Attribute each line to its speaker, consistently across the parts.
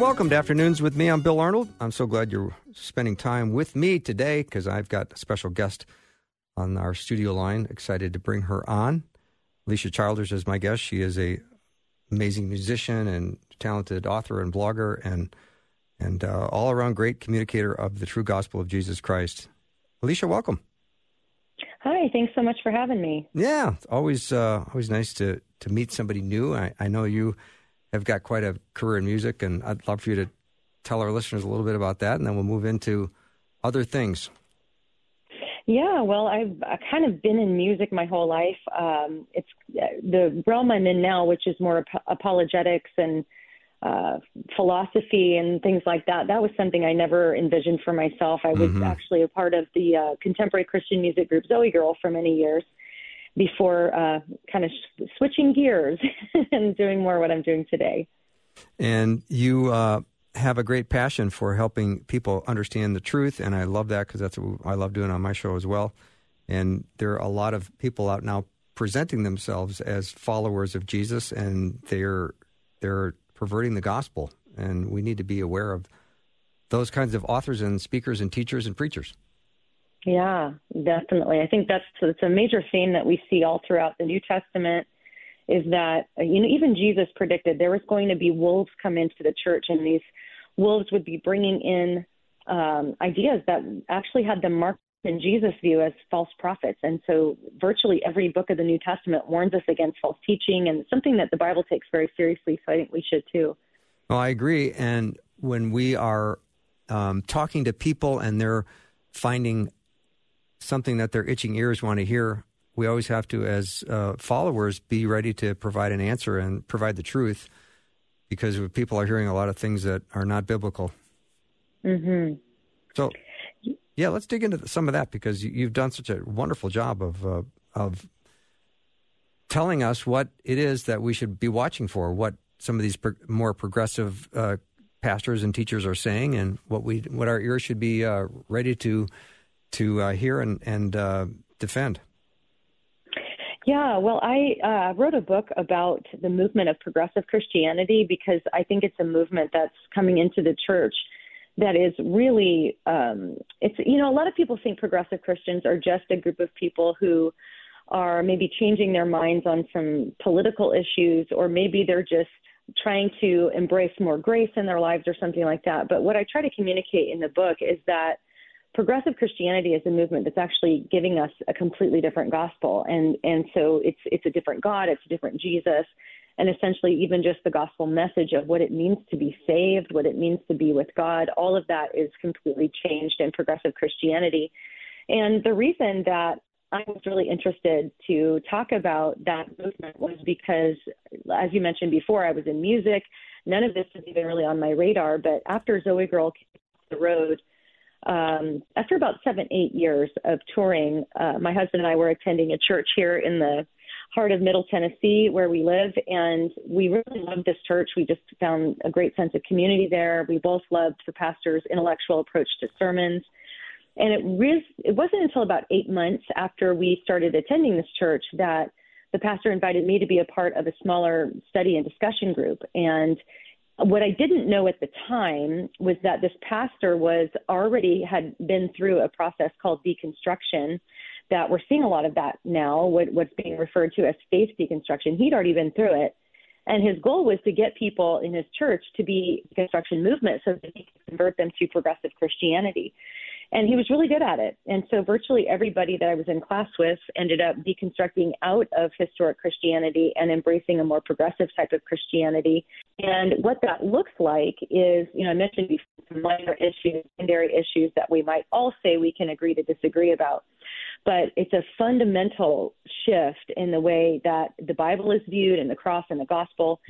Speaker 1: And welcome to Afternoons with me. I'm Bill Arnold. I'm so glad you're spending time with me today because I've got a special guest on our studio line. Excited to bring her on. Alisa Childers is my guest. She is a amazing musician and talented author and blogger and and uh, all around great communicator of the true gospel of Jesus Christ. Alicia, welcome.
Speaker 2: Hi, thanks so much for having me.
Speaker 1: Yeah, it's always uh, always nice to to meet somebody new. I, I know you have got quite a career in music, and I'd love for you to tell our listeners a little bit about that, and then we'll move into other things.
Speaker 2: Yeah, well, I've kind of been in music my whole life. Um, it's the realm I'm in now, which is more ap- apologetics and uh, philosophy and things like that. That was something I never envisioned for myself. I was mm-hmm. actually a part of the uh, contemporary Christian music group ZOEgirl for many years before uh, kind of sh- switching gears and doing more what I'm doing today.
Speaker 1: And you uh, have a great passion for helping people understand the truth, and I love that because that's what I love doing on my show as well. And there are a lot of people out now presenting themselves as followers of Jesus, and they're they're perverting the gospel, and we need to be aware of those kinds of authors and speakers and teachers and preachers.
Speaker 2: Yeah, definitely. I think that's it's a major theme that we see all throughout the New Testament is that you know even Jesus predicted there was going to be wolves come into the church and these wolves would be bringing in um, ideas that actually had them marked in Jesus' view as false prophets. And so virtually every book of the New Testament warns us against false teaching and something that the Bible takes very seriously. So I think we should too.
Speaker 1: Well, I agree. And when we are um, talking to people and they're finding something that their itching ears want to hear, we always have to, as uh, followers, be ready to provide an answer and provide the truth because people are hearing a lot of things that are not biblical.
Speaker 2: Mm-hmm.
Speaker 1: So, yeah, let's dig into some of that because you've done such a wonderful job of uh, of telling us what it is that we should be watching for, what some of these pro- more progressive uh, pastors and teachers are saying, and what we what our ears should be uh, ready to to uh, hear and, and uh, defend?
Speaker 2: Yeah, well, I uh, wrote a book about the movement of progressive Christianity because I think it's a movement that's coming into the church that is really um, it's you know a lot of people think progressive Christians are just a group of people who are maybe changing their minds on some political issues or maybe they're just trying to embrace more grace in their lives or something like that. But what I try to communicate in the book is that progressive Christianity is a movement that's actually giving us a completely different gospel, and and so it's it's a different God, it's a different Jesus, and essentially even just the gospel message of what it means to be saved, what it means to be with God, all of that is completely changed in progressive Christianity, and the reason that I was really interested to talk about that movement was because, as you mentioned before, I was in music. None of this was even really on my radar, but after ZOEgirl came off the road um, after about seven, eight years of touring, uh, my husband and I were attending a church here in the heart of Middle Tennessee where we live, and we really loved this church. We just found a great sense of community there. We both loved the pastor's intellectual approach to sermons. And it, re- it wasn't until about eight months after we started attending this church that the pastor invited me to be a part of a smaller study and discussion group. And what I didn't know at the time was that this pastor was already had been through a process called deconstruction that we're seeing a lot of that now, what, what's being referred to as faith deconstruction. He'd already been through it. And his goal was to get people in his church to be construction movement so that he could convert them to progressive Christianity and he was really good at it. And so virtually everybody that I was in class with ended up deconstructing out of historic Christianity and embracing a more progressive type of Christianity. And what that looks like is, you know, I mentioned before minor issues, secondary issues that we might all say we can agree to disagree about. But it's a fundamental shift in the way that the Bible is viewed and the cross and the gospel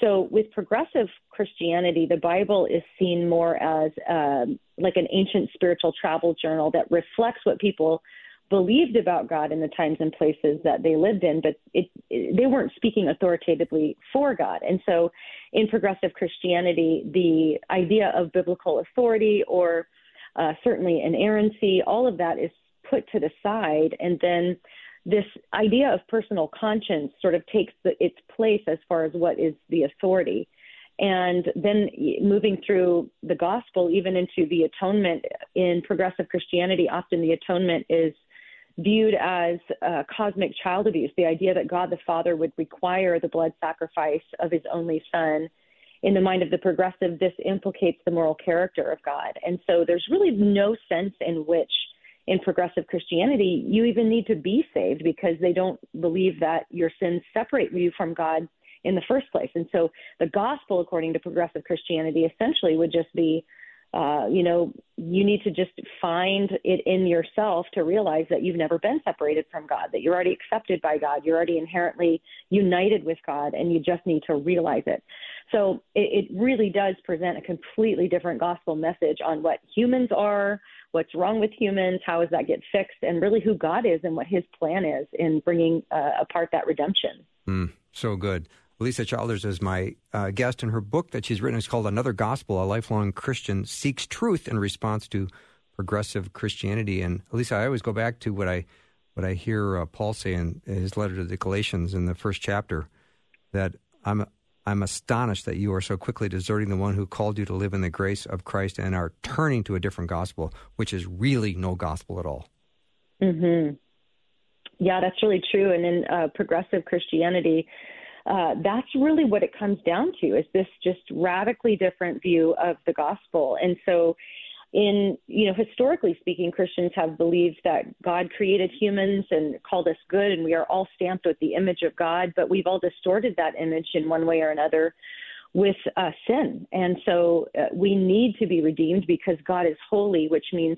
Speaker 2: So with progressive Christianity, the Bible is seen more as um, like an ancient spiritual travel journal that reflects what people believed about God in the times and places that they lived in, but it, it, they weren't speaking authoritatively for God. And so in progressive Christianity, the idea of biblical authority or uh, certainly inerrancy, all of that is put to the side. And then this idea of personal conscience sort of takes the, its place as far as what is the authority. And then moving through the gospel, even into the atonement in progressive Christianity, often the atonement is viewed as cosmic child abuse, the idea that God the Father would require the blood sacrifice of his only son. In the mind of the progressive, this implicates the moral character of God. And so there's really no sense in which, in progressive Christianity, you even need to be saved because they don't believe that your sins separate you from God in the first place. And so the gospel, according to progressive Christianity, essentially would just be uh, you know, you need to just find it in yourself to realize that you've never been separated from God, that you're already accepted by God, you're already inherently united with God, and you just need to realize it. So it, it really does present a completely different gospel message on what humans are, what's wrong with humans, how does that get fixed, and really who God is and what His plan is in bringing uh, apart that redemption.
Speaker 1: Mm, so good. Lisa Childers is my uh, guest, and her book that she's written is called Another Gospel A Lifelong Christian Seeks Truth in Response to Progressive Christianity. And Lisa, I always go back to what I, what I hear uh, Paul say in, in his letter to the Galatians in the first chapter that I'm, I'm astonished that you are so quickly deserting the one who called you to live in the grace of Christ and are turning to a different gospel, which is really no gospel at all.
Speaker 2: Hmm. Yeah, that's really true. And in uh, progressive Christianity, uh, that's really what it comes down to is this just radically different view of the gospel. And so, in you know, historically speaking, Christians have believed that God created humans and called us good, and we are all stamped with the image of God. But we've all distorted that image in one way or another with uh, sin, and so uh, we need to be redeemed because God is holy, which means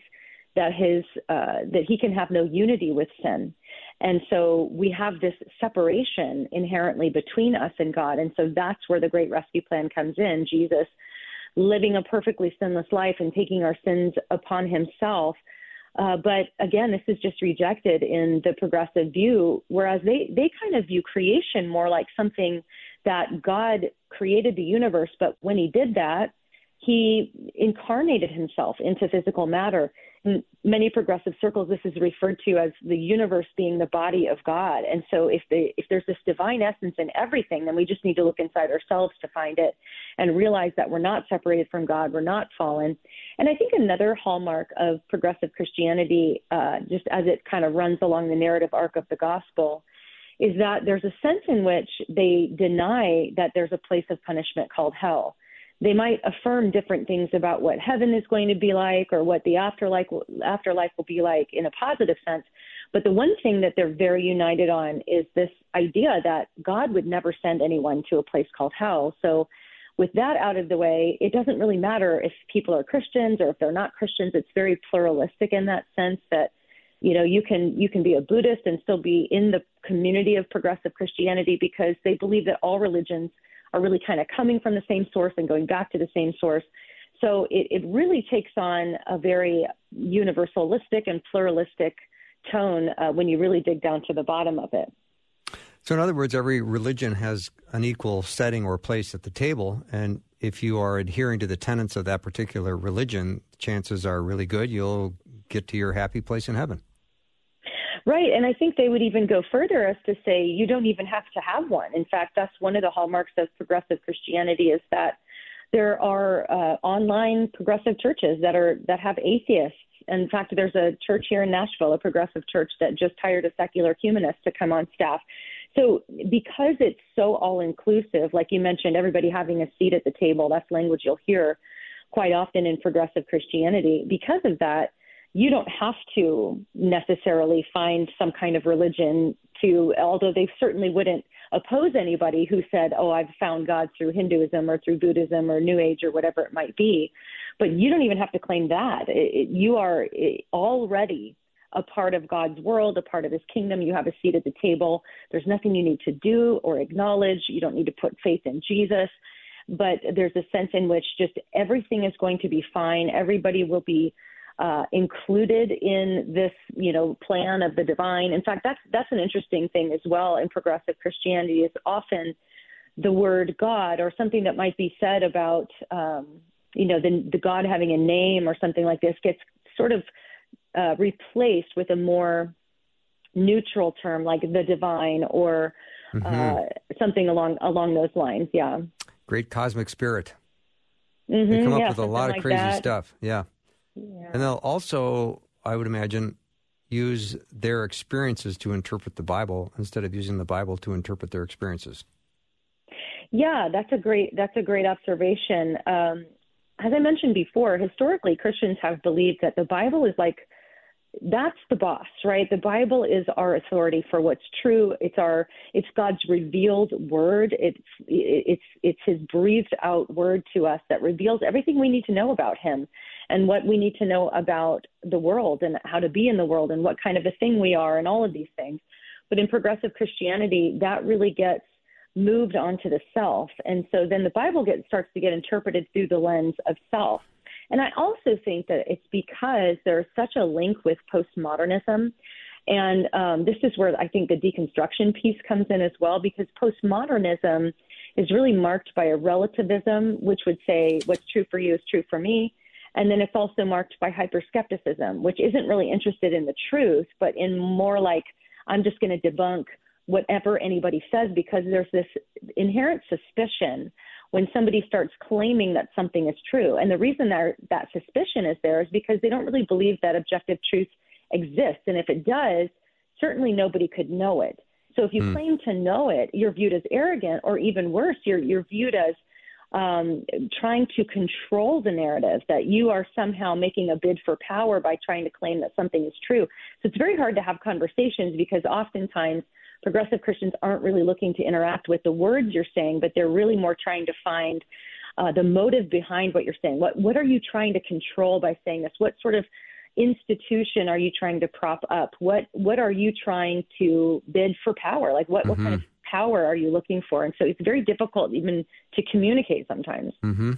Speaker 2: that his uh, that he can have no unity with sin. And so we have this separation inherently between us and God. And so that's where the great rescue plan comes in. Jesus living a perfectly sinless life and taking our sins upon himself. Uh, but again, this is just rejected in the progressive view, whereas they, they kind of view creation more like something that God created the universe, but when he did that, he incarnated himself into physical matter in many progressive circles, this is referred to as the universe being the body of God. And so, if the if there's this divine essence in everything, then we just need to look inside ourselves to find it, and realize that we're not separated from God, we're not fallen. And I think another hallmark of progressive Christianity, uh, just as it kind of runs along the narrative arc of the gospel, is that there's a sense in which they deny that there's a place of punishment called hell they might affirm different things about what heaven is going to be like or what the afterlife afterlife will be like in a positive sense. But the one thing that they're very united on is this idea that God would never send anyone to a place called hell. So with that out of the way, it doesn't really matter if people are Christians or if they're not Christians. It's very pluralistic in that sense that you know you can you can be a Buddhist and still be in the community of progressive Christianity because they believe that all religions are really kind of coming from the same source and going back to the same source. So it, it really takes on a very universalistic and pluralistic tone uh, when you really dig down to the bottom of it.
Speaker 1: So, in other words, every religion has an equal setting or place at the table. And if you are adhering to the tenets of that particular religion, chances are really good you'll get to your happy place in heaven.
Speaker 2: Right. And I think they would even go further as to say you don't even have to have one. In fact, that's one of the hallmarks of progressive Christianity is that there are uh, online progressive churches that are that have atheists. In fact, there's a church here in Nashville, a progressive church that just hired a secular humanist to come on staff. So, because it's so all inclusive, like you mentioned, everybody having a seat at the table, that's language you'll hear quite often in progressive Christianity. Because of that, you don't have to necessarily find some kind of religion to, although they certainly wouldn't oppose anybody who said, oh, I've found God through Hinduism or through Buddhism or New Age or whatever it might be. But you don't even have to claim that. It, it, you are already a part of God's world, a part of his kingdom. You have a seat at the table. There's nothing you need to do or acknowledge. You don't need to put faith in Jesus. But there's a sense in which just everything is going to be fine. Everybody will be uh, included in this, you know, plan of the divine. In fact, that's that's an interesting thing as well in progressive Christianity. Is often the word God or something that might be said about, um, you know, the, the God having a name or something like this gets sort of uh, replaced with a more neutral term like the divine or mm-hmm. uh, something along along those lines. Yeah.
Speaker 1: Great cosmic spirit.
Speaker 2: Mm-hmm,
Speaker 1: they come up
Speaker 2: yeah,
Speaker 1: with a lot
Speaker 2: like
Speaker 1: of crazy
Speaker 2: that.
Speaker 1: stuff. Yeah.
Speaker 2: Yeah.
Speaker 1: And they'll also, I would imagine, use their experiences to interpret the Bible instead of using the Bible to interpret their experiences.
Speaker 2: Yeah, that's a great that's a great observation. Um, as I mentioned before, historically Christians have believed that the Bible is like that's the boss, right? The Bible is our authority for what's true. It's our it's God's revealed word. It's it's it's his breathed out word to us that reveals everything we need to know about him and what we need to know about the world and how to be in the world and what kind of a thing we are and all of these things. But in progressive Christianity, that really gets moved onto the self. And so then the Bible gets starts to get interpreted through the lens of self. And I also think that it's because there's such a link with postmodernism. And um, this is where I think the deconstruction piece comes in as well, because postmodernism is really marked by a relativism, which would say what's true for you is true for me. And then it's also marked by hyperskepticism, which isn't really interested in the truth, but in more like, I'm just going to debunk whatever anybody says because there's this inherent suspicion when somebody starts claiming that something is true. And the reason that that suspicion is there is because they don't really believe that objective truth exists. And if it does, certainly nobody could know it. So if you mm. claim to know it, you're viewed as arrogant, or even worse, you're you're viewed as um, trying to control the narrative that you are somehow making a bid for power by trying to claim that something is true. So it's very hard to have conversations because oftentimes progressive Christians aren't really looking to interact with the words you're saying, but they're really more trying to find uh, the motive behind what you're saying. What what are you trying to control by saying this? What sort of institution are you trying to prop up? What what are you trying to bid for power? Like what, mm-hmm. what kind of mm-hmm. Power are you looking for? And so it's very difficult even to communicate sometimes.
Speaker 1: Mm-hmm.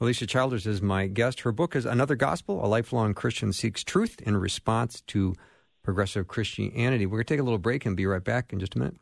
Speaker 1: Alisa Childers is my guest. Her book is Another Gospel: A Lifelong Christian Seeks Truth in Response to progressive Christianity. We're going to take a little break and be right back in just a minute.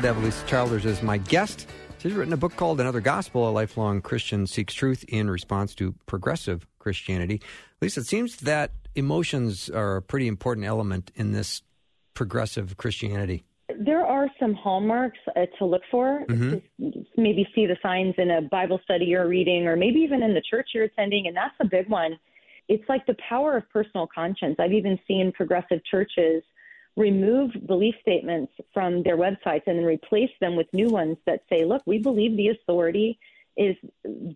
Speaker 1: Glad to have Lisa Childers as my guest. She's written a book called Another Gospel, A Lifelong Christian Seeks Truth in Response to Progressive Christianity. Lisa, it seems that emotions are a pretty important element in this progressive Christianity.
Speaker 2: There are some hallmarks uh, to look for.
Speaker 1: Mm-hmm.
Speaker 2: Maybe see the signs in a Bible study you're reading, or maybe even in the church you're attending, and that's a big one. It's like the power of personal conscience. I've even seen progressive churches remove belief statements from their websites and then replace them with new ones that say, look, we believe the authority is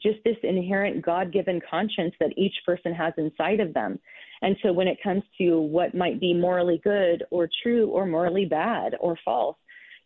Speaker 2: just this inherent God given conscience that each person has inside of them. And so when it comes to what might be morally good or true or morally bad or false,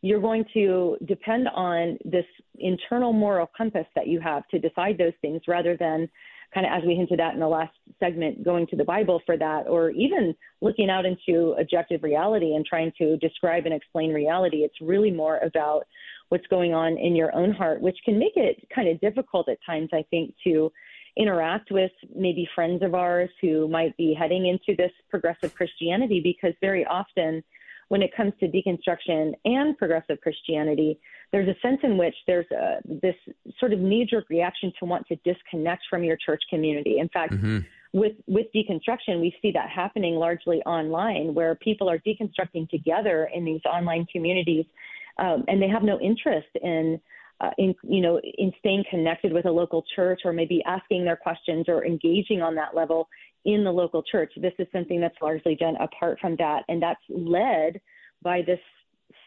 Speaker 2: you're going to depend on this internal moral compass that you have to decide those things rather than kind of as we hinted at in the last segment, going to the Bible for that, or even looking out into objective reality and trying to describe and explain reality. It's really more about what's going on in your own heart, which can make it kind of difficult at times, I think, to interact with maybe friends of ours who might be heading into this progressive Christianity because very often when it comes to deconstruction and progressive Christianity, there's a sense in which there's a, this sort of knee jerk reaction to want to disconnect from your church community. In fact,
Speaker 1: mm-hmm.
Speaker 2: with, with deconstruction, we see that happening largely online, where people are deconstructing together in these online communities, um, and they have no interest in uh, in you know in staying connected with a local church or maybe asking their questions or engaging on that level in the local church. This is something that's largely done apart from that, and that's led by this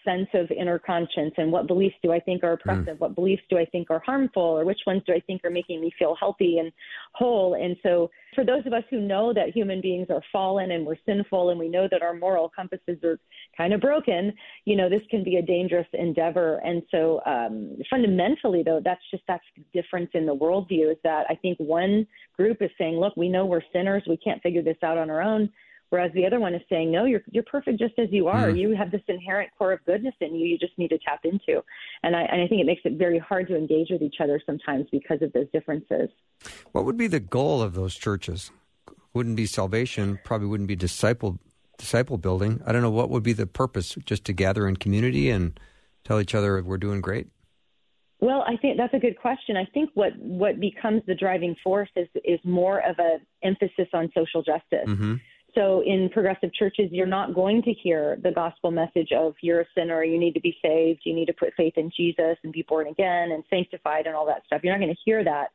Speaker 2: sense of inner conscience and what beliefs do I think are oppressive, mm. what beliefs do I think are harmful, or which ones do I think are making me feel healthy and whole. And so, for those of us who know that human beings are fallen and we're sinful, and we know that our moral compasses are kind of broken, you know, this can be a dangerous endeavor. And so, um, fundamentally, though, that's just that's the difference in the worldview is that I think one group is saying, look, we know we're sinners, we can't figure this out on our own Whereas the other one is saying, no, you're you're perfect just as you are. Mm. You have this inherent core of goodness in you. You just need to tap into. And I and I think it makes it very hard to engage with each other sometimes because of those differences.
Speaker 1: What would be the goal of those churches? Wouldn't be salvation. Probably wouldn't be disciple disciple building. I don't know what would be the purpose. Just to gather in community and tell each other we're doing great.
Speaker 2: Well, I think that's a good question. I think what what becomes the driving force is is more of a emphasis on social justice. Mm-hmm so in progressive churches, you're not going to hear the gospel message of you're a sinner, you need to be saved, you need to put faith in Jesus and be born again and sanctified and all that stuff. You're not going to hear that.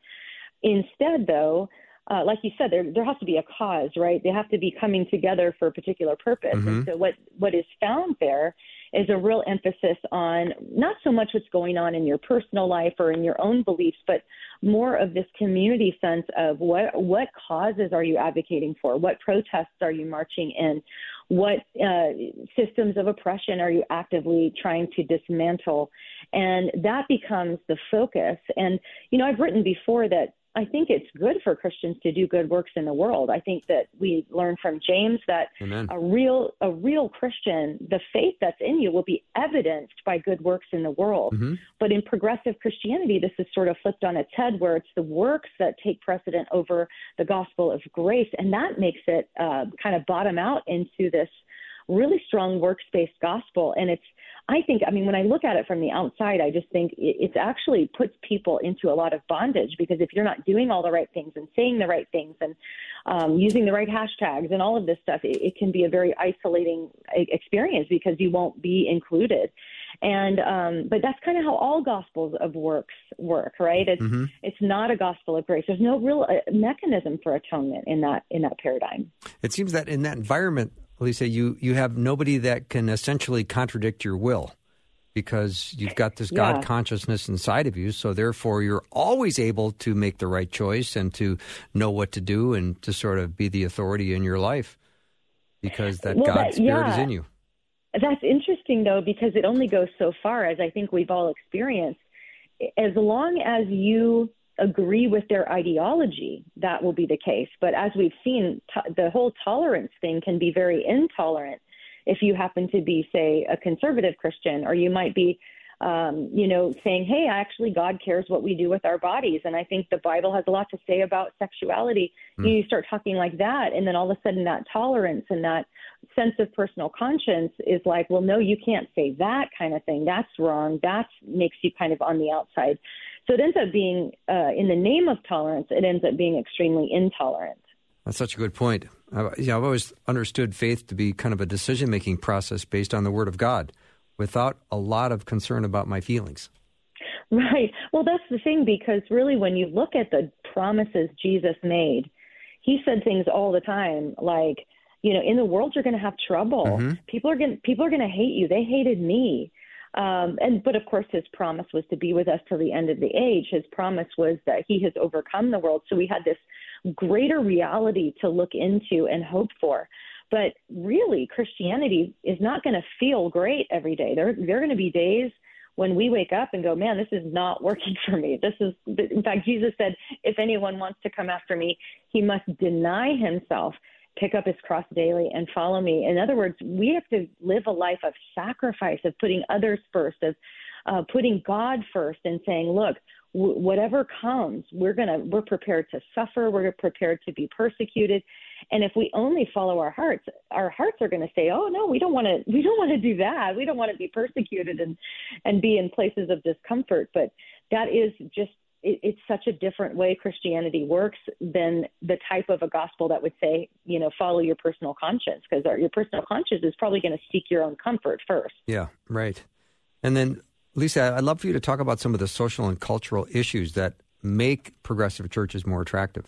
Speaker 2: Instead, though, uh, like you said, there there has to be a cause, right? They have to be coming together for a particular purpose. Mm-hmm. And so what what is found there is a real emphasis on not so much what's going on in your personal life or in your own beliefs, but more of this community sense of what what causes are you advocating for? What protests are you marching in? What uh, systems of oppression are you actively trying to dismantle? And that becomes the focus. And you know, I've written before that I think it's good for Christians to do good works in the world. I think that we learn from James that Amen. a real a real Christian, the faith that's in you will be evidenced by good works in the world. Mm-hmm. But in progressive Christianity, this is sort of flipped on its head, where it's the works that take precedent over the gospel of grace, and that makes it uh, kind of bottom out into this really strong works based gospel. And it's I think, I mean, when I look at it from the outside, I just think it, it's actually puts people into a lot of bondage because if you're not doing all the right things and saying the right things and um, using the right hashtags and all of this stuff, it, it can be a very isolating experience because you won't be included. And um, but that's kind of how all gospels of works work, right? It's mm-hmm. it's not a gospel of grace. There's no real uh, mechanism for atonement in that in that paradigm.
Speaker 1: It seems that in that environment, Lisa, you, you have nobody that can essentially contradict your will because you've got this God yeah. consciousness inside of you. So therefore, you're always able to make the right choice and to know what to do and to sort of be the authority in your life because that well, God that, spirit yeah. is in you.
Speaker 2: That's interesting, though, because it only goes so far, as I think we've all experienced. As long as you agree with their ideology, that will be the case. But as we've seen, t- the whole tolerance thing can be very intolerant if you happen to be, say, a conservative Christian, or you might be, um, you know, saying, hey, actually, God cares what we do with our bodies. And I think the Bible has a lot to say about sexuality. Mm. You start talking like that, and then all of a sudden, that tolerance and that sense of personal conscience is like, well, no, you can't say that kind of thing. That's wrong. That makes you kind of on the outside. So it ends up being, uh, in the name of tolerance, it ends up being extremely intolerant.
Speaker 1: That's such a good point. I, you know, I've always understood faith to be kind of a decision making process based on the Word of God without a lot of concern about my feelings.
Speaker 2: Right. Well, that's the thing because really, when you look at the promises Jesus made, he said things all the time like, you know, in the world you're going to have trouble. Mm-hmm. People are going people are going to hate you. They hated me. Um, and but of course, his promise was to be with us till the end of the age. His promise was that he has overcome the world. So we had this greater reality to look into and hope for. But really, Christianity is not going to feel great every day. There, there are going to be days when we wake up and go, man, this is not working for me. This is, in fact, Jesus said, if anyone wants to come after me, he must deny himself pick up his cross daily and follow me. In other words, we have to live a life of sacrifice, of putting others first, of uh, putting God first, and saying, look, whatever comes, we're gonna we're prepared to suffer, we're prepared to be persecuted. And if we only follow our hearts, our hearts are to say, "Oh no, we don't want to. We don't want to do that. We don't want to be persecuted and and be in places of discomfort." But that is just it, it's such a different way Christianity works than the type of a gospel that would say, you know, follow your personal conscience, because your personal conscience is probably going to seek your own comfort first.
Speaker 1: Yeah, right. And then Lisa, I'd love for you to talk about some of the social and cultural issues that make progressive churches more attractive.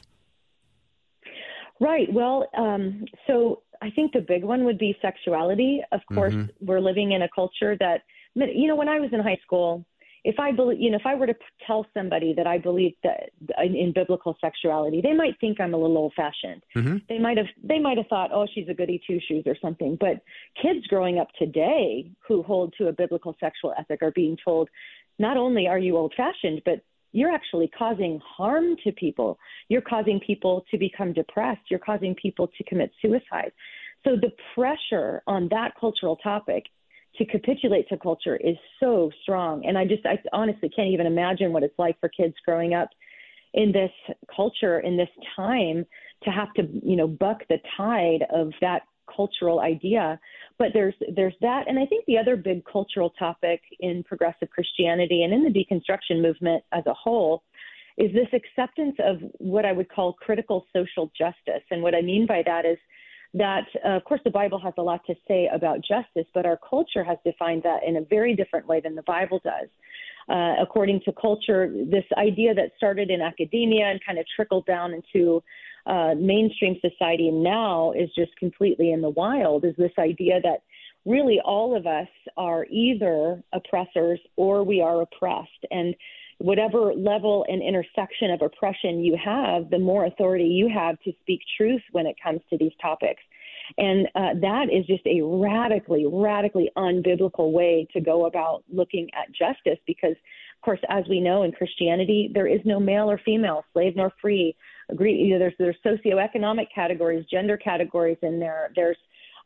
Speaker 2: Right. Well, um, so I think the big one would be sexuality. Of course, mm-hmm. we're living in a culture that, you know, when I was in high school, if I believe, you know, if I were to tell somebody that I believe that in biblical sexuality, they might think I'm a little old-fashioned. Mm-hmm. They might have, they might have thought, oh, she's a goody two-shoes or something. But kids growing up today who hold to a biblical sexual ethic are being told, not only are you old-fashioned, but you're actually causing harm to people. You're causing people to become depressed. You're causing people to commit suicide. So the pressure on that cultural topic to capitulate to culture is so strong. And I just, I honestly can't even imagine what it's like for kids growing up in this culture, in this time, to have to, you know, buck the tide of that cultural idea. But there's there's that, and I think the other big cultural topic in progressive Christianity and in the deconstruction movement as a whole is this acceptance of what I would call critical social justice. And what I mean by that is that, uh, of course, the Bible has a lot to say about justice, but our culture has defined that in a very different way than the Bible does. Uh, according to culture, this idea that started in academia and kind of trickled down into uh, mainstream society now is just completely in the wild is this idea that really all of us are either oppressors or we are oppressed. And whatever level and intersection of oppression you have, the more authority you have to speak truth when it comes to these topics. And uh, that is just a radically, radically unbiblical way to go about looking at justice because, of course, as we know in Christianity, there is no male or female, slave nor free, agree. You know, there's there's socioeconomic categories, gender categories in there. There's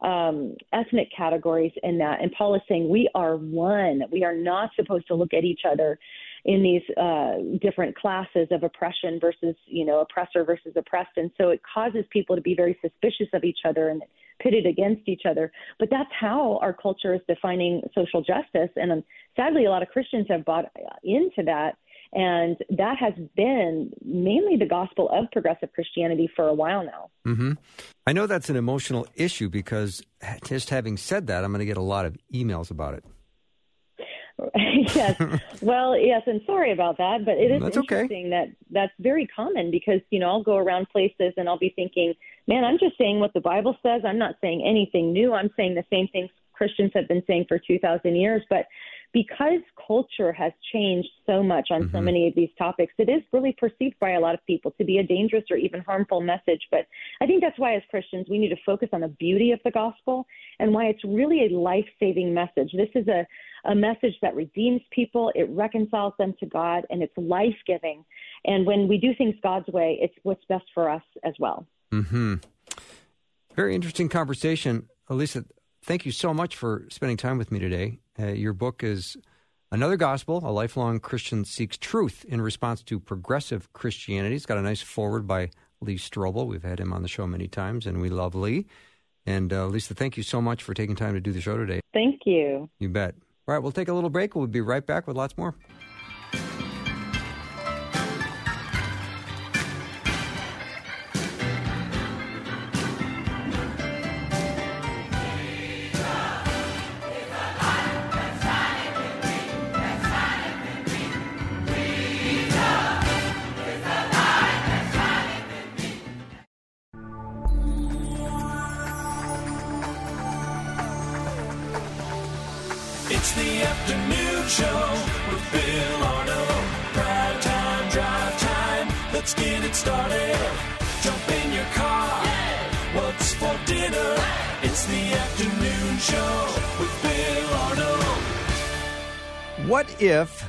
Speaker 2: um, ethnic categories in that. And Paul is saying we are one. We are not supposed to look at each other in these uh, different classes of oppression versus, you know, oppressor versus oppressed. And so it causes people to be very suspicious of each other and pitted against each other. But that's how our culture is defining social justice. And um, sadly, a lot of Christians have bought into that and that has been mainly the gospel of progressive Christianity for a while now.
Speaker 1: Mm-hmm. I know that's an emotional issue because just having said that, I'm going to get a lot of emails about it.
Speaker 2: yes. Well, yes, and sorry about that, but it is
Speaker 1: that's
Speaker 2: interesting
Speaker 1: okay.
Speaker 2: that that's very common because, you know, I'll go around places and I'll be thinking, man, I'm just saying what the Bible says. I'm not saying anything new. I'm saying the same things Christians have been saying for 2,000 years. But because culture has changed so much on mm-hmm. so many of these topics, it is really perceived by a lot of people to be a dangerous or even harmful message. But I think that's why, as Christians, we need to focus on the beauty of the gospel and why it's really a life saving message. This is a, a message that redeems people, it reconciles them to God, and it's life giving. And when we do things God's way, it's what's best for us as well.
Speaker 1: hmm Very interesting conversation. Alisa, thank you so much for spending time with me today. Uh, your book is Another Gospel A Lifelong Christian Seeks Truth in Response to Progressive Christianity. It's got a nice foreword by Lee Strobel. We've had him on the show many times, and we love Lee. And uh, Lisa, thank you so much for taking time to do the show today.
Speaker 2: Thank you.
Speaker 1: You bet. All right, we'll take a little break. We'll be right back with lots more.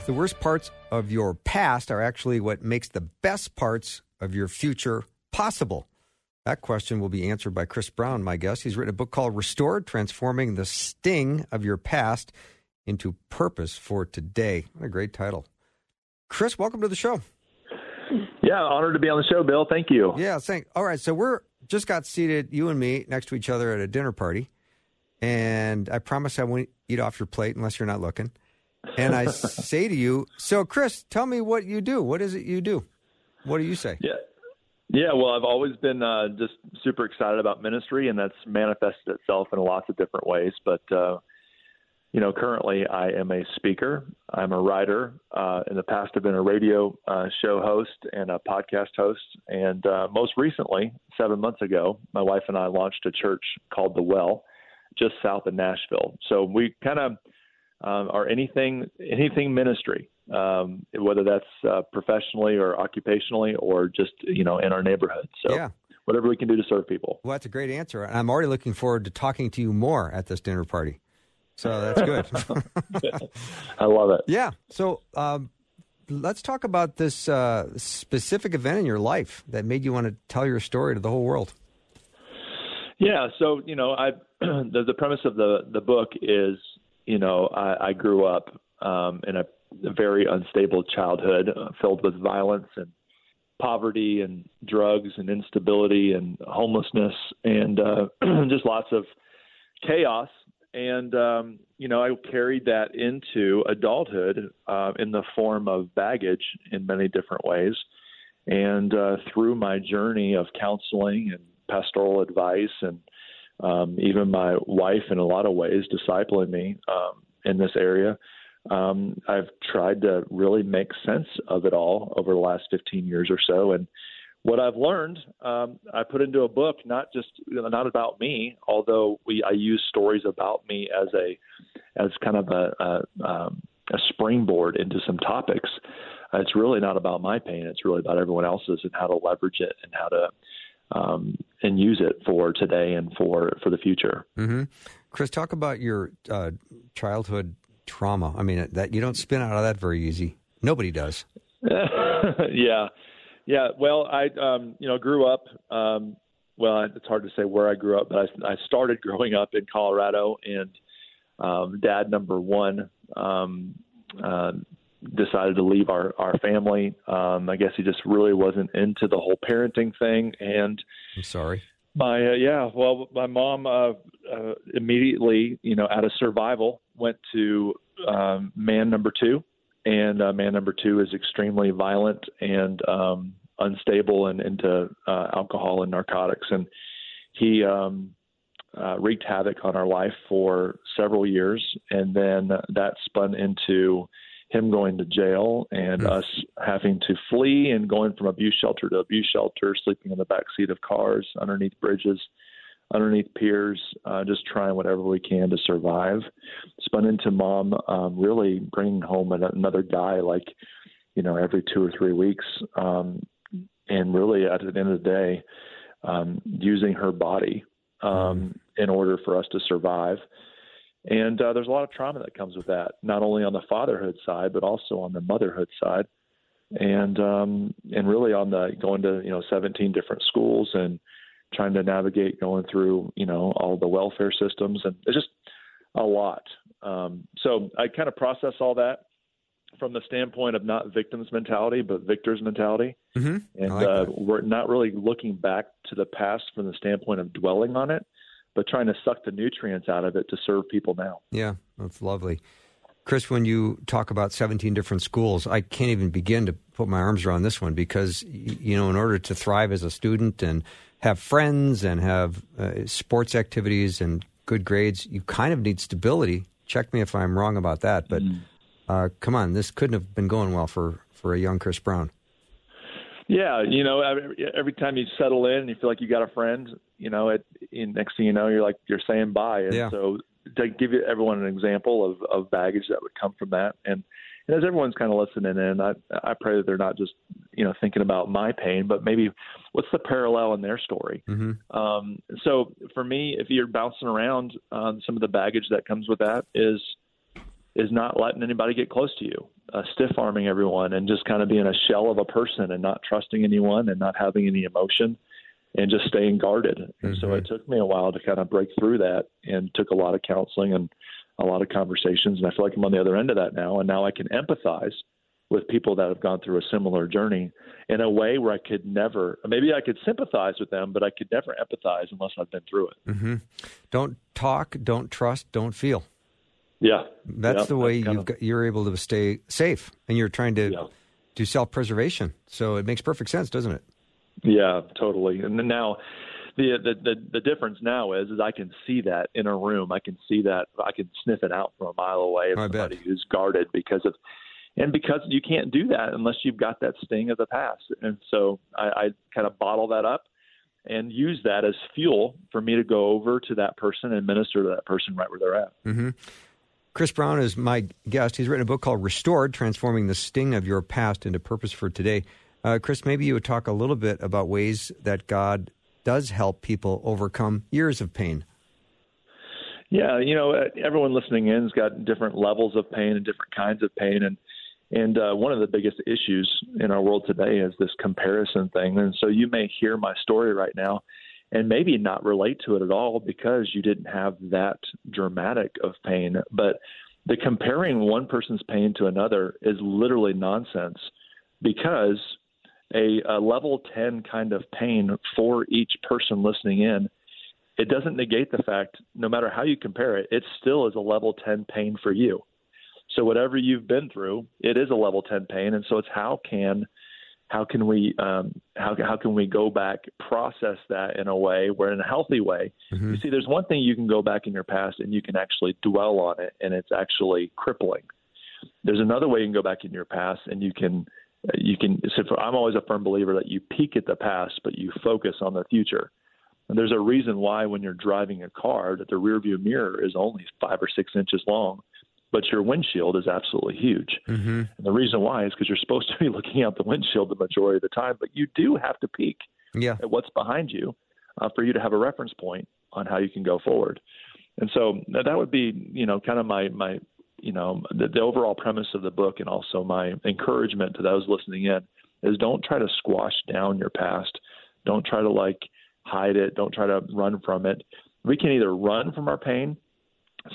Speaker 1: The worst parts of your past are actually what makes the best parts of your future possible? That question will be answered by Chris Brown, my guest. He's written a book called Restored Transforming the Sting of Your Past into Purpose for Today. What a great title. Chris, welcome to the show.
Speaker 3: Yeah, honored to be on the show, Bill. Thank you.
Speaker 1: Yeah, thank. All right, so we're just got seated, you and me, next to each other at a dinner party, and I promise I won't eat off your plate unless you're not looking and I say to you, so Chris, tell me what you do. What is it you do? What do you say?
Speaker 3: Yeah. Yeah, well, I've always been uh, just super excited about ministry, and that's manifested itself in lots of different ways. But uh, you know, currently I am a speaker. I'm a writer. Uh, in the past, I've been a radio uh, show host and a podcast host. And uh, most recently, seven months ago, my wife and I launched a church called The Well, just south of Nashville. So we kind of um, are anything anything ministry, um, whether that's uh, professionally or occupationally or just you know in our neighborhood. So
Speaker 1: yeah.
Speaker 3: whatever we can do to serve people.
Speaker 1: Well, that's a great answer. I'm already looking forward to talking to you more at this dinner party. So that's good.
Speaker 3: I love it.
Speaker 1: Yeah. So um, let's talk about this uh, specific event in your life that made you want to tell your story to the whole world.
Speaker 3: Yeah. So you know, I the, the premise of the the book is you know I, I grew up um, in a, a very unstable childhood uh, filled with violence and poverty and drugs and instability and homelessness and uh, just lots of chaos. And um, you know I carried that into adulthood uh, in the form of baggage in many different ways, and uh, through my journey of counseling and pastoral advice, and um, even my wife in a lot of ways discipling me um, in this area. Um, I've tried to really make sense of it all over the last 15 years or so, and what I've learned, um, I put into a book, not just not about me, although we I use stories about me as a as kind of a a, um, a springboard into some topics. It's really not about my pain; it's really about everyone else's and how to leverage it and how to um, and use it for today and for for the future.
Speaker 1: Mm-hmm. Chris, talk about your uh, childhood trauma. I mean, that you don't spin out of that very easy. Nobody does.
Speaker 3: yeah. Yeah, well, I um, you know grew up. Um, well, it's hard to say where I grew up, but I, I started growing up in Colorado, and um, dad number one um, uh, decided to leave our our family. Um, I guess he just really wasn't into the whole parenting thing, and
Speaker 1: I'm sorry.
Speaker 3: My uh, yeah, well, my mom uh, uh, immediately, you know, out of survival, went to um, man number two, and uh, man number two is extremely violent and um, unstable and into uh, alcohol and narcotics. And he um, uh, wreaked havoc on our life for several years, and then that spun into him going to jail and mm. us having to flee and going from abuse shelter to abuse shelter, sleeping in the back seat of cars, underneath bridges, underneath piers, uh, just trying whatever we can to survive. Spun into mom um, really bringing home another guy like, you know, every two or three weeks, um, and really at the end of the day, um, using her body um, mm-hmm. in order for us to survive. And uh, there's a lot of trauma that comes with that, not only on the fatherhood side, but also on the motherhood side, and um, and really on the going to you know 17 different schools and trying to navigate going through you know all the welfare systems, and it's just a lot. Um, so I kind of process all that from the standpoint of not victims mentality, but victors mentality.
Speaker 1: Mm-hmm.
Speaker 3: And
Speaker 1: like
Speaker 3: uh, we're not really looking back to the past from the standpoint of dwelling on it, but trying to suck the nutrients out of it to serve people now.
Speaker 1: Yeah, that's lovely. Chris, when you talk about 17 different schools, I can't even begin to put my arms around this one because, you know, in order to thrive as a student and have friends and have uh, sports activities and good grades, you kind of need stability. Check me if I'm wrong about that, but mm uh, come on, this couldn't have been going well for, for a young Chris Brown.
Speaker 3: Yeah, you know, every, every time you settle in, and you feel like you got a friend. You know, it, next thing you know, you're like you're saying bye. And
Speaker 1: yeah.
Speaker 3: so, to give you everyone an example of, of baggage that would come from that, and, and as everyone's kind of listening in, I I pray that they're not just you know thinking about my pain, but maybe what's the parallel in their story.
Speaker 1: Mm-hmm.
Speaker 3: Um, so for me, if you're bouncing around, um, some of the baggage that comes with that is is not letting anybody get close to you, uh, stiff arming everyone, and just kind of being a shell of a person and not trusting anyone and not having any emotion and just staying guarded. Mm-hmm. And so mm-hmm. it took me a while to kind of break through that and took a lot of counseling and a lot of conversations. And I feel like I'm on the other end of that now. And now I can empathize with people that have gone through a similar journey in a way where I could never, maybe I could sympathize with them, but I could never empathize unless I've been through it.
Speaker 1: Mm-hmm. Don't talk, don't trust, don't feel.
Speaker 3: Yeah,
Speaker 1: that's the way
Speaker 3: you
Speaker 1: you're able to stay safe, and you're trying to
Speaker 3: yeah.
Speaker 1: do self preservation. So it makes perfect sense, doesn't it?
Speaker 3: Yeah, totally. And then now, the, the the the difference now is is I can see that in a room. I can see that. I can sniff it out from a mile away of
Speaker 1: I
Speaker 3: somebody
Speaker 1: bet.
Speaker 3: who's guarded because of, and because you can't do that unless you've got that sting of the past. And so I, I kind of bottle that up and use that as fuel for me to go over to that person and minister to that person right where they're at.
Speaker 1: hmm Chris Brown is my guest. He's written a book called Restored Transforming the Sting of Your Past into Purpose for Today. Uh, Chris, maybe you would talk a little bit about ways that God does help people overcome years of pain.
Speaker 3: Yeah, you know, uh, everyone listening in's got different levels of pain and different kinds of pain, and and uh, one of the biggest issues in our world today is this comparison thing. And so you may hear my story right now, and maybe not relate to it at all because you didn't have that dramatic of pain. But the comparing one person's pain to another is literally nonsense because a, a level 10 kind of pain for each person listening in it doesn't negate the fact no matter how you compare it it still is a level 10 pain for you so whatever you've been through it is a level 10 pain and so it's how can how can we um, how how can we go back process that in a way where in a healthy way?
Speaker 1: Mhm.
Speaker 3: you see there's one thing you can go back in your past and you can actually dwell on it and it's actually crippling. There's another way you can go back in your past and you can you can so for, i'm always a firm believer that you peek at the past but you focus on the future. And there's a reason why when you're driving a car that the rear view mirror is only five or six inches long but your windshield is absolutely huge
Speaker 1: Mm-hmm.
Speaker 3: and the reason why is because you're supposed to be looking out the windshield the majority of the time, but you do have to peek
Speaker 1: Yeah.
Speaker 3: at what's behind you uh, for you to have a reference point on how you can go forward. And so that would be, you know, kind of my my, you know, the, the overall premise of the book, and also my encouragement to those listening in is don't try to squash down your past. Don't try to like hide it. Don't try to run from it. We can either run from our pain.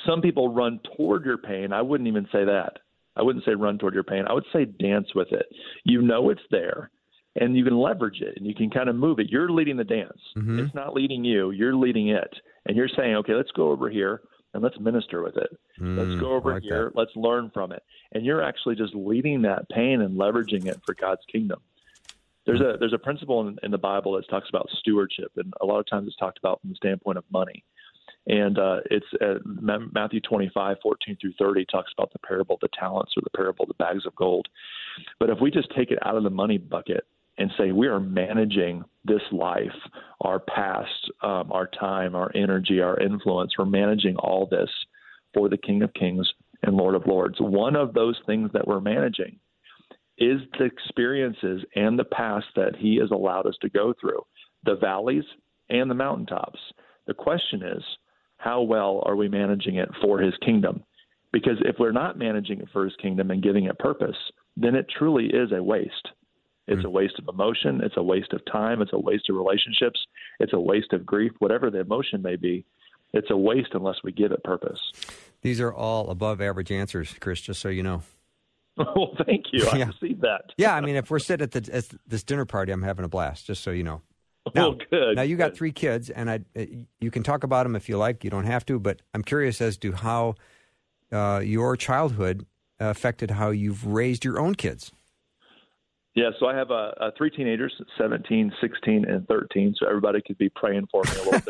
Speaker 3: Some people run toward your pain. I wouldn't even say that. I wouldn't say run toward your pain. I would say dance with it. You know it's there, and you can leverage it, and you can kind of move it. You're leading the dance.
Speaker 1: Mhm.
Speaker 3: It's not leading you. You're leading it, and you're saying, okay, let's go over here and let's minister with it. Let's
Speaker 1: Mm,
Speaker 3: go over
Speaker 1: like
Speaker 3: here.
Speaker 1: that.
Speaker 3: Let's learn from it. And you're actually just leading that pain and leveraging it for God's kingdom. There's a there's a principle in, in the Bible that talks about stewardship, and a lot of times it's talked about from the standpoint of money. And uh, it's uh, Matthew 25, 14 through 30 talks about the parable of the talents or the parable of the bags of gold. But if we just take it out of the money bucket and say we are managing this life, our past, um, our time, our energy, our influence, we're managing all this for the King of Kings and Lord of Lords. One of those things that we're managing is the experiences and the past that He has allowed us to go through, the valleys and the mountaintops. The question is, how well are we managing it for His kingdom? Because if we're not managing it for His kingdom and giving it purpose, then it truly is a waste. It's a mm. waste of emotion. It's a waste of time. It's a waste of relationships. It's a waste of grief, whatever the emotion may be. It's a waste unless we give it purpose.
Speaker 1: These are all above average answers, Chris, just so you know.
Speaker 3: well, thank you. I
Speaker 1: Yeah.
Speaker 3: received that.
Speaker 1: Yeah, I mean, if we're sitting at, the, at this dinner party, I'm having a blast, just so you know. Now,
Speaker 3: well, good.
Speaker 1: Now, you got
Speaker 3: good.
Speaker 1: three kids, and I, uh, you can talk about them if you like. You don't have to, but I'm curious as to how uh, your childhood affected how you've raised your own kids.
Speaker 3: Yeah, so I have uh, uh, three teenagers, 17, 16, and 13. So everybody could be praying for me a little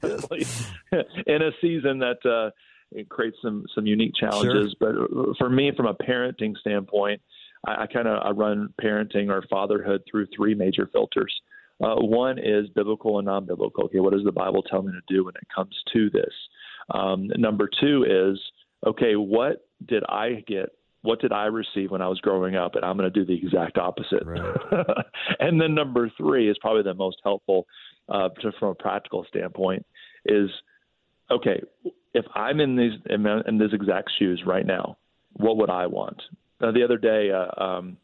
Speaker 3: bit in a season that uh, it creates some some unique challenges. But uh, for me, from a parenting standpoint, I, I kind of I run parenting or fatherhood through three major filters. Uh, one is biblical and non-biblical. Okay, what does the Bible tell me to do when it comes to this? Um, number two is okay, what did I get what did I receive when I was growing up? And I'm going to do the exact opposite.
Speaker 1: Right.
Speaker 3: and then number three is probably the most helpful uh, just from a practical standpoint is okay, if I'm in these in, in these exact shoes right now, what would I want? Uh, the other day, uh, um,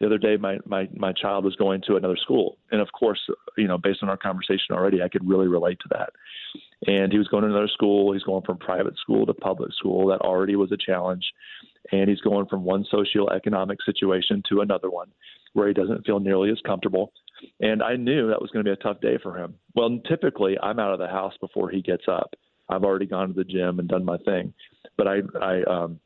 Speaker 3: the other day, my, my my child was going to another school, and of course, you know, based on our conversation already, I could really relate to that. And he was going to another school. He's going from private school to public school. That already was a challenge and he's going from one socioeconomic situation to another one where he doesn't feel nearly as comfortable. And I knew that was going to be a tough day for him. Well, typically I'm out of the house before he gets up. I've already gone to the gym and done my thing, but I I um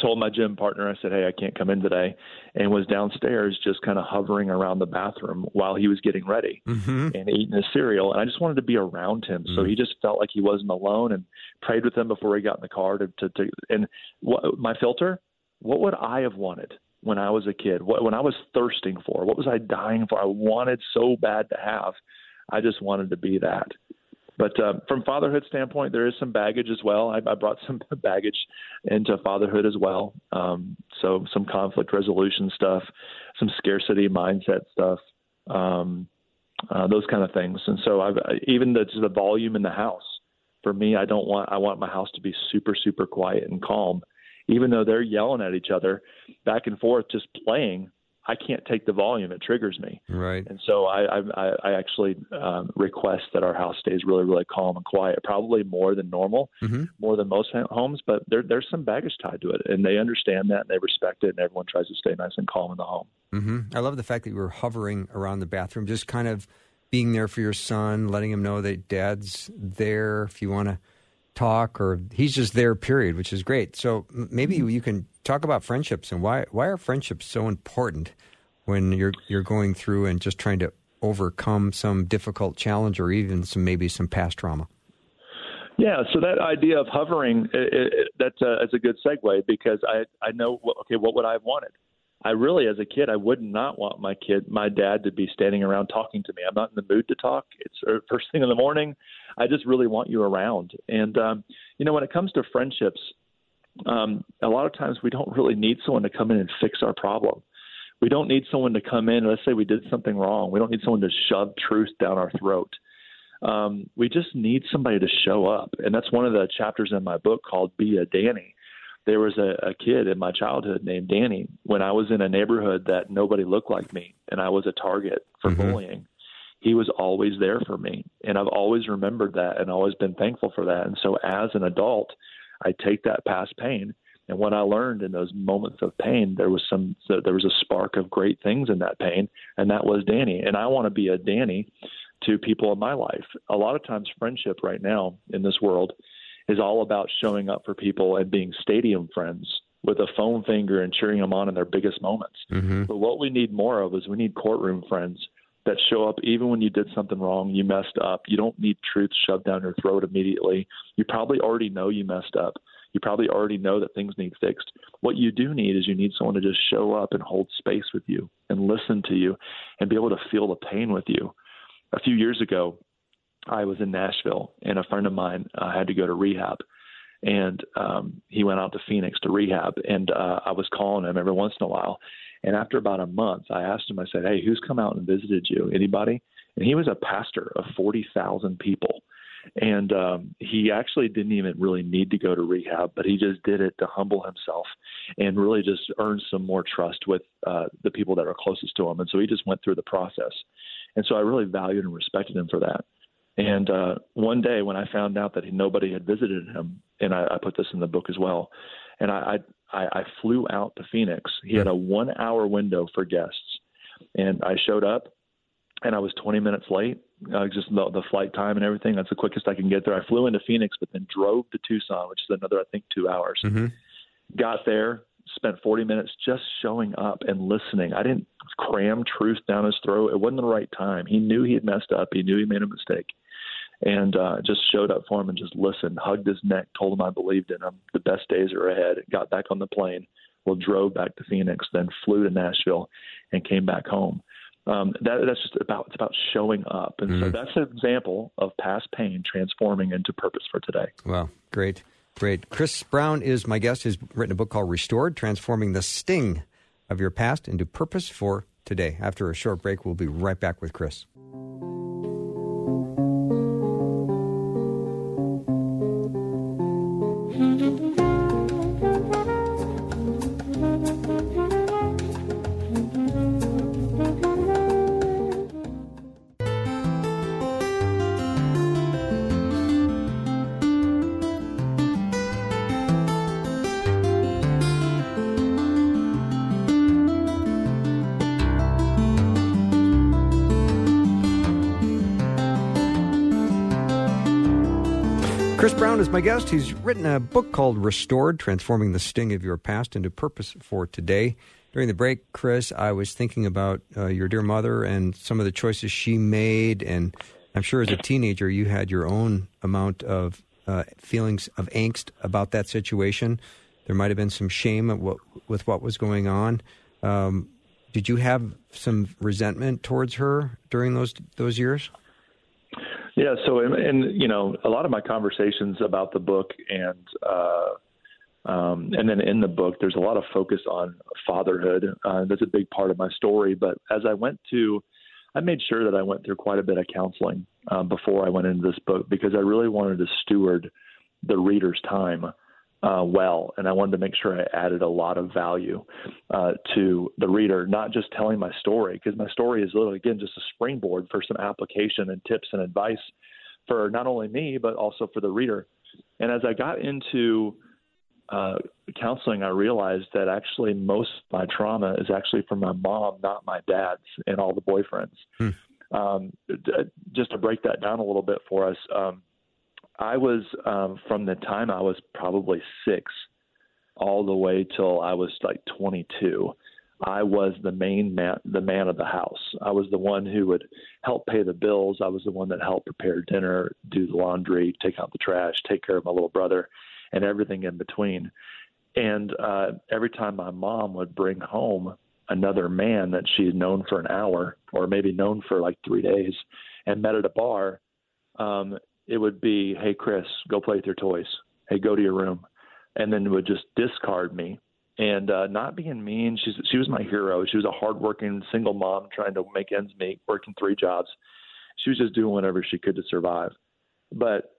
Speaker 3: told my gym partner, I said, Hey, I can't come in today, and was downstairs just kind of hovering around the bathroom while he was getting ready
Speaker 1: mm-hmm.
Speaker 3: and eating his cereal. And I just wanted to be around him. Mm-hmm. So he just felt like he wasn't alone and prayed with him before he got in the car to, to, to and what, my filter, what would I have wanted? When I was a kid, what, when I was thirsting for, what was I dying for? I wanted so bad to have. I just wanted to be that. But uh, from fatherhood standpoint, there is some baggage as well. I, I brought some baggage into fatherhood as well. Um, so some conflict resolution stuff, some scarcity mindset stuff, um, uh, those kind of things. And so I've even the the volume in the house. For me, I don't want I want my house to be super super quiet and calm. Even though they're yelling at each other back and forth, just playing, I can't take the volume; it triggers me.
Speaker 1: Right.
Speaker 3: And so I I, I actually um, request that our house stays really really calm and quiet, probably more than normal,
Speaker 1: mm-hmm.
Speaker 3: more than most homes. But there, there's some baggage tied to it, and they understand that and they respect it, and everyone tries to stay nice and calm in the home.
Speaker 1: Mm-hmm. I love the fact that you were hovering around the bathroom, just kind of being there for your son, letting him know that dad's there if you want to talk, or he's just there. Period, which is great. So maybe mm-hmm. you can talk about friendships and why why are friendships so important when you're you're going through and just trying to overcome some difficult challenge or even some maybe some past trauma.
Speaker 3: Yeah, so that idea of hovering it, it, that's a, that's a good segue because I I know okay what would I have wanted. I really, as a kid, I would not want my kid, my dad, to be standing around talking to me. I'm not in the mood to talk. It's er, first thing in the morning. I just really want you around. And um, you know, when it comes to friendships, um, a lot of times we don't really need someone to come in and fix our problem. We don't need someone to come in. Let's say we did something wrong. We don't need someone to shove truth down our throat. Um, we just need somebody to show up, and that's one of the chapters in my book called "Be a Danny." There was a, a kid in my childhood named Danny. When I was in a neighborhood that nobody looked like me, and I was a target for mm-hmm. bullying, he was always there for me, and I've always remembered that and always been thankful for that. And so, as an adult, I take that past pain. And what I learned in those moments of pain, there was some, so there was a spark of great things in that pain, and that was Danny. And I want to be a Danny to people in my life. A lot of times, friendship right now in this world is all about showing up for people and being stadium friends with a foam finger and cheering them on in their biggest moments.
Speaker 1: Mm-hmm.
Speaker 3: But what we need more of is we need courtroom friends that show up even when you did something wrong, you messed up. You don't need truth shoved down your throat immediately. You probably already know you messed up. You probably already know that things need fixed. What you do need is you need someone to just show up and hold space with you and listen to you and be able to feel the pain with you. A few years ago, I was in Nashville and a friend of mine uh, had to go to rehab and um, he went out to Phoenix to rehab. And uh, I was calling him every once in a while, and after about a month, I asked him, I said, Hey, who's come out and visited you? Anybody? And he was a pastor of 40,000 people. And um, he actually didn't even really need to go to rehab, but he just did it to humble himself and really just earn some more trust with uh, the people that are closest to him. And so he just went through the process. And so I really valued and respected him for that. And uh, one day when I found out that nobody had visited him, and I, I put this in the book as well, and I, I, I flew out to Phoenix. He had a one hour window for guests, and I showed up, and I was 20 minutes late. Uh, just the, the flight time and everything. That's the quickest I can get there. I flew into Phoenix, but then drove to Tucson, which is another, I think, two hours.
Speaker 1: Mm-hmm.
Speaker 3: Got there, spent 40 minutes just showing up and listening. I didn't cram truth down his throat. It wasn't the right time. He knew he had messed up. He knew he made a mistake and uh, just showed up for him and just listened, hugged his neck, told him I believed in him. The best days are ahead. Got back on the plane, well, drove back to Phoenix, then flew to Nashville, and came back home. Um, that, that's just about it's about showing up, and mm-hmm. so that's an example of past pain transforming into purpose for today.
Speaker 1: Wow, great, great. Chris Brown is my guest. He's written a book called "Restored: Transforming the Sting of Your Past into Purpose for Today." After a short break, we'll be right back with Chris. My guest. He's written a book called Restored Transforming the Sting of Your Past into Purpose for Today. During the break, Chris, I was thinking about uh, your dear mother and some of the choices she made. And I'm sure as a teenager, you had your own amount of uh, feelings of angst about that situation. There might have been some shame what, with what was going on. Um, did you have some resentment towards her during those those years?
Speaker 3: Yeah. So, and, you know, a lot of my conversations about the book and uh, um, and then in the book, there's a lot of focus on fatherhood. Uh, that's a big part of my story. But as I went to, I made sure that I went through quite a bit of counseling um, before I went into this book because I really wanted to steward the reader's time uh, well, and I wanted to make sure I added a lot of value uh, to the reader, not just telling my story, because my story is literally again just a springboard for some application and tips and advice for not only me but also for the reader. And as I got into uh, counseling, I realized that actually most of my trauma is actually from my mom, not my dad's, and all the boyfriends. Hmm. Um, just to break that down a little bit for us. Um, I was um, from the time I was probably six all the way till I was like 22. I was the main man, the man of the house. I was the one who would help pay the bills. I was the one that helped prepare dinner, do the laundry, take out the trash, take care of my little brother, and everything in between. And uh, every time my mom would bring home another man that she had known for an hour or maybe known for like three days and met at a bar, um, it would be, "Hey, Chris, go play with your toys. Hey, go to your room," and then would just discard me and uh, not being mean. She's she was my hero. She was a hardworking single mom trying to make ends meet, working three jobs. She was just doing whatever she could to survive. But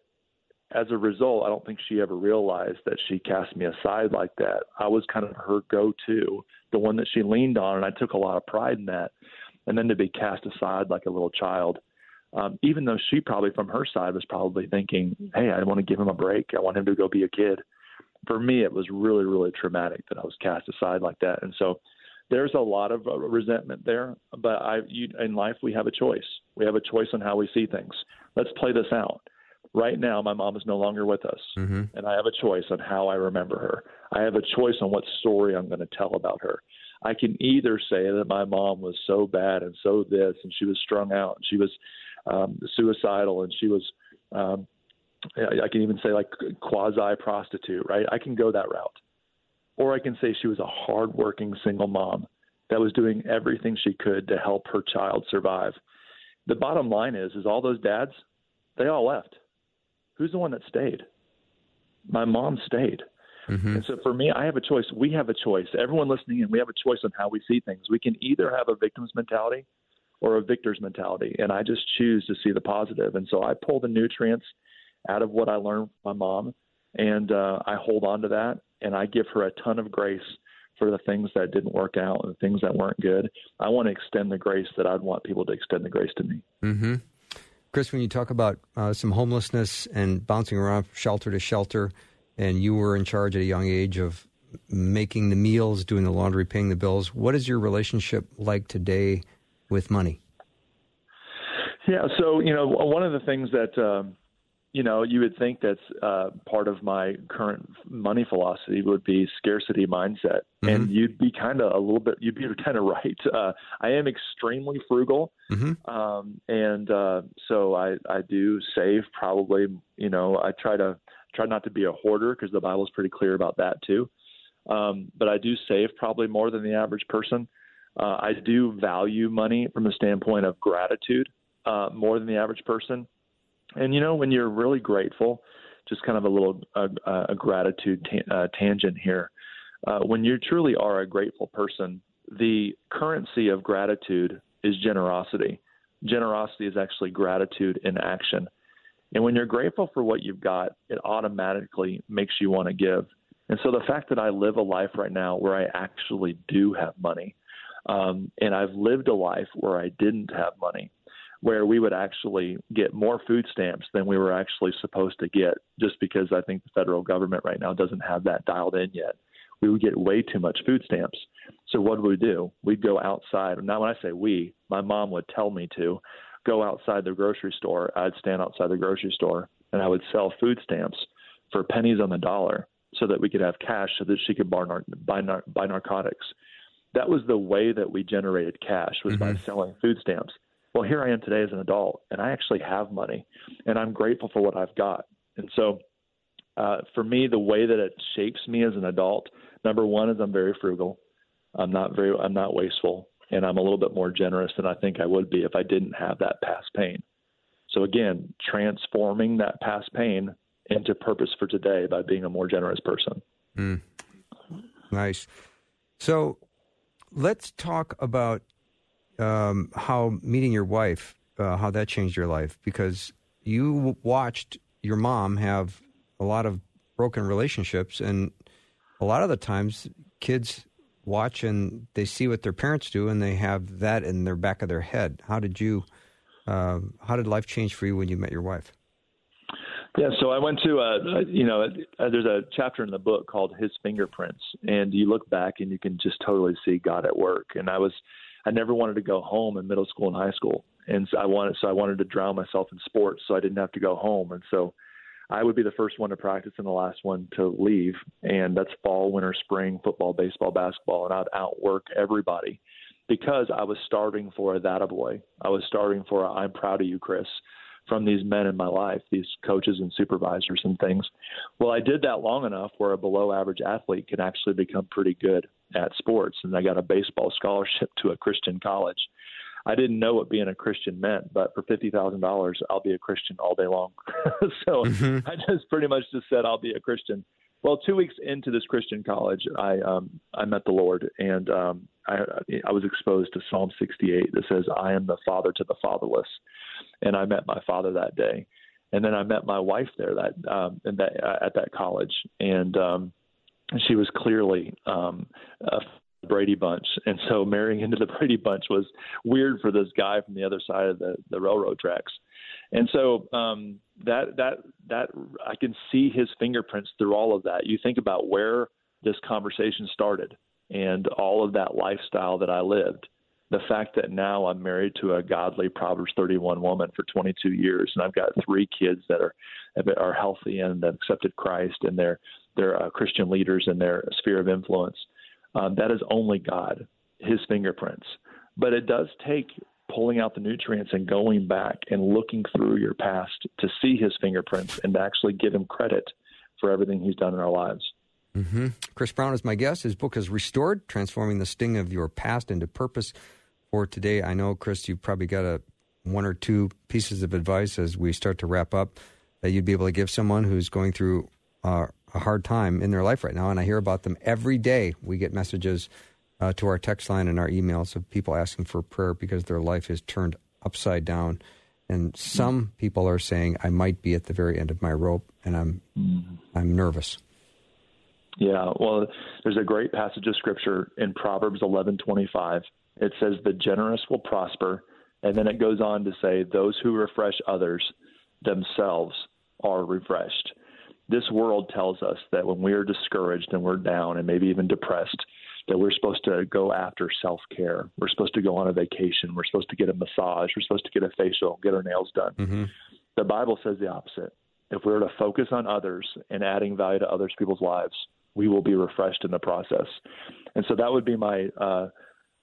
Speaker 3: as a result, I don't think she ever realized that she cast me aside like that. I was kind of her go-to, the one that she leaned on, and I took a lot of pride in that. And then to be cast aside like a little child um, even though she probably from her side was probably thinking, "Hey, I want to give him a break. I want him to go be a kid." For me, it was really, really traumatic that I was cast aside like that, and so there's a lot of uh, resentment there. But I, you, in life, we have a choice. We have a choice on how we see things. Let's play this out. Right now, my mom is no longer with us, mm-hmm. and I have a choice on how I remember her. I have a choice on what story I'm going to tell about her. I can either say that my mom was so bad and so this, and she was strung out, and she was um, suicidal, and she was. Um, I can even say like quasi prostitute, right? I can go that route, or I can say she was a hardworking single mom that was doing everything she could to help her child survive. The bottom line is, is all those dads, they all left. Who's the one that stayed? My mom stayed. Mm-hmm. And so for me, I have a choice. We have a choice. Everyone listening in, we have a choice on how we see things. We can either have a victim's mentality or a victor's mentality. And I just choose to see the positive. And so I pull the nutrients out of what I learned from my mom, and uh, I hold on to that, and I give her a ton of grace for the things that didn't work out and the things that weren't good. I want to extend the grace that I'd want people to extend the grace to me.
Speaker 1: Mm-hmm. Chris, when you talk about uh, some homelessness and bouncing around shelter to shelter, and you were in charge at a young age of making the meals, doing the laundry, paying the bills, what is your relationship like today with money?
Speaker 3: Yeah, so you know, one of the things that um, you know you would think that's uh, part of my current money philosophy would be scarcity mindset, mm-hmm. and you'd be kind of a little bit, you'd be kind of right. Uh, I am extremely frugal, mm-hmm. um, and uh, so I I do save probably. You know, I try to try not to be a hoarder because the Bible's pretty clear about that too. Um, but I do save probably more than the average person. Uh, I do value money from the standpoint of gratitude uh, more than the average person. And you know, when you're really grateful, just kind of a little uh, a gratitude ta- uh, tangent here. Uh, when you truly are a grateful person, the currency of gratitude is generosity. Generosity is actually gratitude in action. And when you're grateful for what you've got, it automatically makes you want to give. And so the fact that I live a life right now where I actually do have money, um, and I've lived a life where I didn't have money, where we would actually get more food stamps than we were actually supposed to get, just because I think the federal government right now doesn't have that dialed in yet. We would get way too much food stamps. So what would we do? We'd go outside. Now, when I say we, my mom would tell me to go outside the grocery store. I'd stand outside the grocery store and I would sell food stamps for pennies on the dollar so that we could have cash so that she could buy, nar- buy, nar- buy narcotics. That was the way that we generated cash was mm-hmm. by selling food stamps. Well, here I am today as an adult, and I actually have money, and I'm grateful for what I've got. And so, uh, for me, the way that it shapes me as an adult, number one is I'm very frugal. I'm not very, I'm not wasteful, and I'm a little bit more generous than I think I would be if I didn't have that past pain. So again, transforming that past pain into purpose for today by being a more generous person.
Speaker 1: Mm. Nice. So let's talk about um, how meeting your wife, uh, how that changed your life, because you watched your mom have a lot of broken relationships, and a lot of the times kids watch and they see what their parents do, and they have that in their back of their head. How did you? Uh, how did life change for you when you met your wife?
Speaker 3: Yeah, so I went to, uh, you know, uh, there's a chapter in the book called His Fingerprints, and you look back and you can just totally see God at work. And I was, I never wanted to go home in middle school and high school, and so I wanted, so I wanted to drown myself in sports, so I didn't have to go home. And so, I would be the first one to practice and the last one to leave, and that's fall, winter, spring, football, baseball, basketball, and I'd outwork everybody because I was starving for a that a boy. I was starving for a I'm proud of you, Chris from these men in my life, these coaches and supervisors and things. Well, I did that long enough where a below average athlete can actually become pretty good at sports. And I got a baseball scholarship to a Christian college. I didn't know what being a Christian meant, but for fifty thousand dollars, I'll be a Christian all day long. so mm-hmm. I just pretty much just said I'll be a Christian. Well, two weeks into this Christian college, I um, I met the Lord, and um, I, I was exposed to Psalm 68 that says, "I am the father to the fatherless," and I met my father that day, and then I met my wife there that um, in that uh, at that college, and um, she was clearly um, a Brady Bunch, and so marrying into the Brady Bunch was weird for this guy from the other side of the the railroad tracks, and so um, that that that I can see his fingerprints through all of that. You think about where this conversation started and all of that lifestyle that I lived the fact that now I'm married to a godly Proverbs 31 woman for 22 years, and I've got three kids that are are healthy and have accepted Christ, and they're they're uh, Christian leaders in their sphere of influence. Um, that is only God, His fingerprints. But it does take pulling out the nutrients and going back and looking through your past to see His fingerprints and to actually give Him credit for everything He's done in our lives.
Speaker 1: Mm-hmm. Chris Brown is my guest. His book is Restored Transforming the Sting of Your Past into Purpose for today. I know, Chris, you've probably got a one or two pieces of advice as we start to wrap up that you'd be able to give someone who's going through uh, a hard time in their life right now. And I hear about them every day. We get messages uh, to our text line and our emails of people asking for prayer because their life is turned upside down. And some people are saying, "I might be at the very end of my rope, and I'm mm-hmm. I'm nervous."
Speaker 3: Yeah, well, there's a great passage of scripture in Proverbs 11:25 it says the generous will prosper, and then it goes on to say those who refresh others themselves are refreshed. This world tells us that when we are discouraged and we're down and maybe even depressed, that we're supposed to go after self care. We're supposed to go on a vacation. We're supposed to get a massage. We're supposed to get a facial, get our nails done. Mm-hmm. The Bible says the opposite. If we are to focus on others and adding value to others people's lives, we will be refreshed in the process. And so that would be my uh,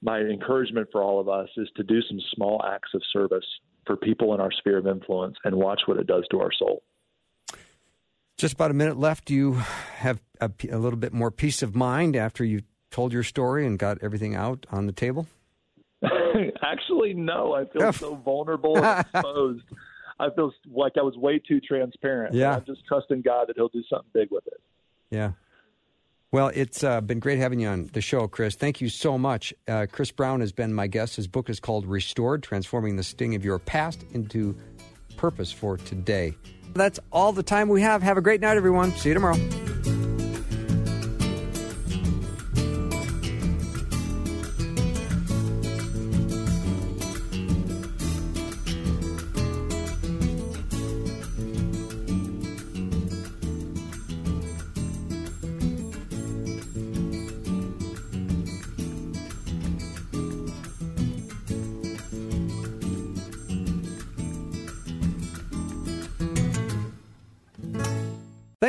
Speaker 3: my encouragement for all of us is to do some small acts of service for people in our sphere of influence and watch what it does to our soul.
Speaker 1: Just about a minute left. Do you have a, a little bit more peace of mind after you told your story and got everything out on the table?
Speaker 3: Actually, no. I feel so vulnerable and exposed. I feel like I was way too transparent.
Speaker 1: Yeah.
Speaker 3: I'm just trusting God that He'll do something big with it.
Speaker 1: Yeah. Well, it's uh, been great having you on the show, Chris. Thank you so much. Uh, Chris Brown has been my guest. His book is called Restored Transforming the Sting of Your Past into Purpose for Today. That's all the time we have. Have a great night, everyone. See you tomorrow.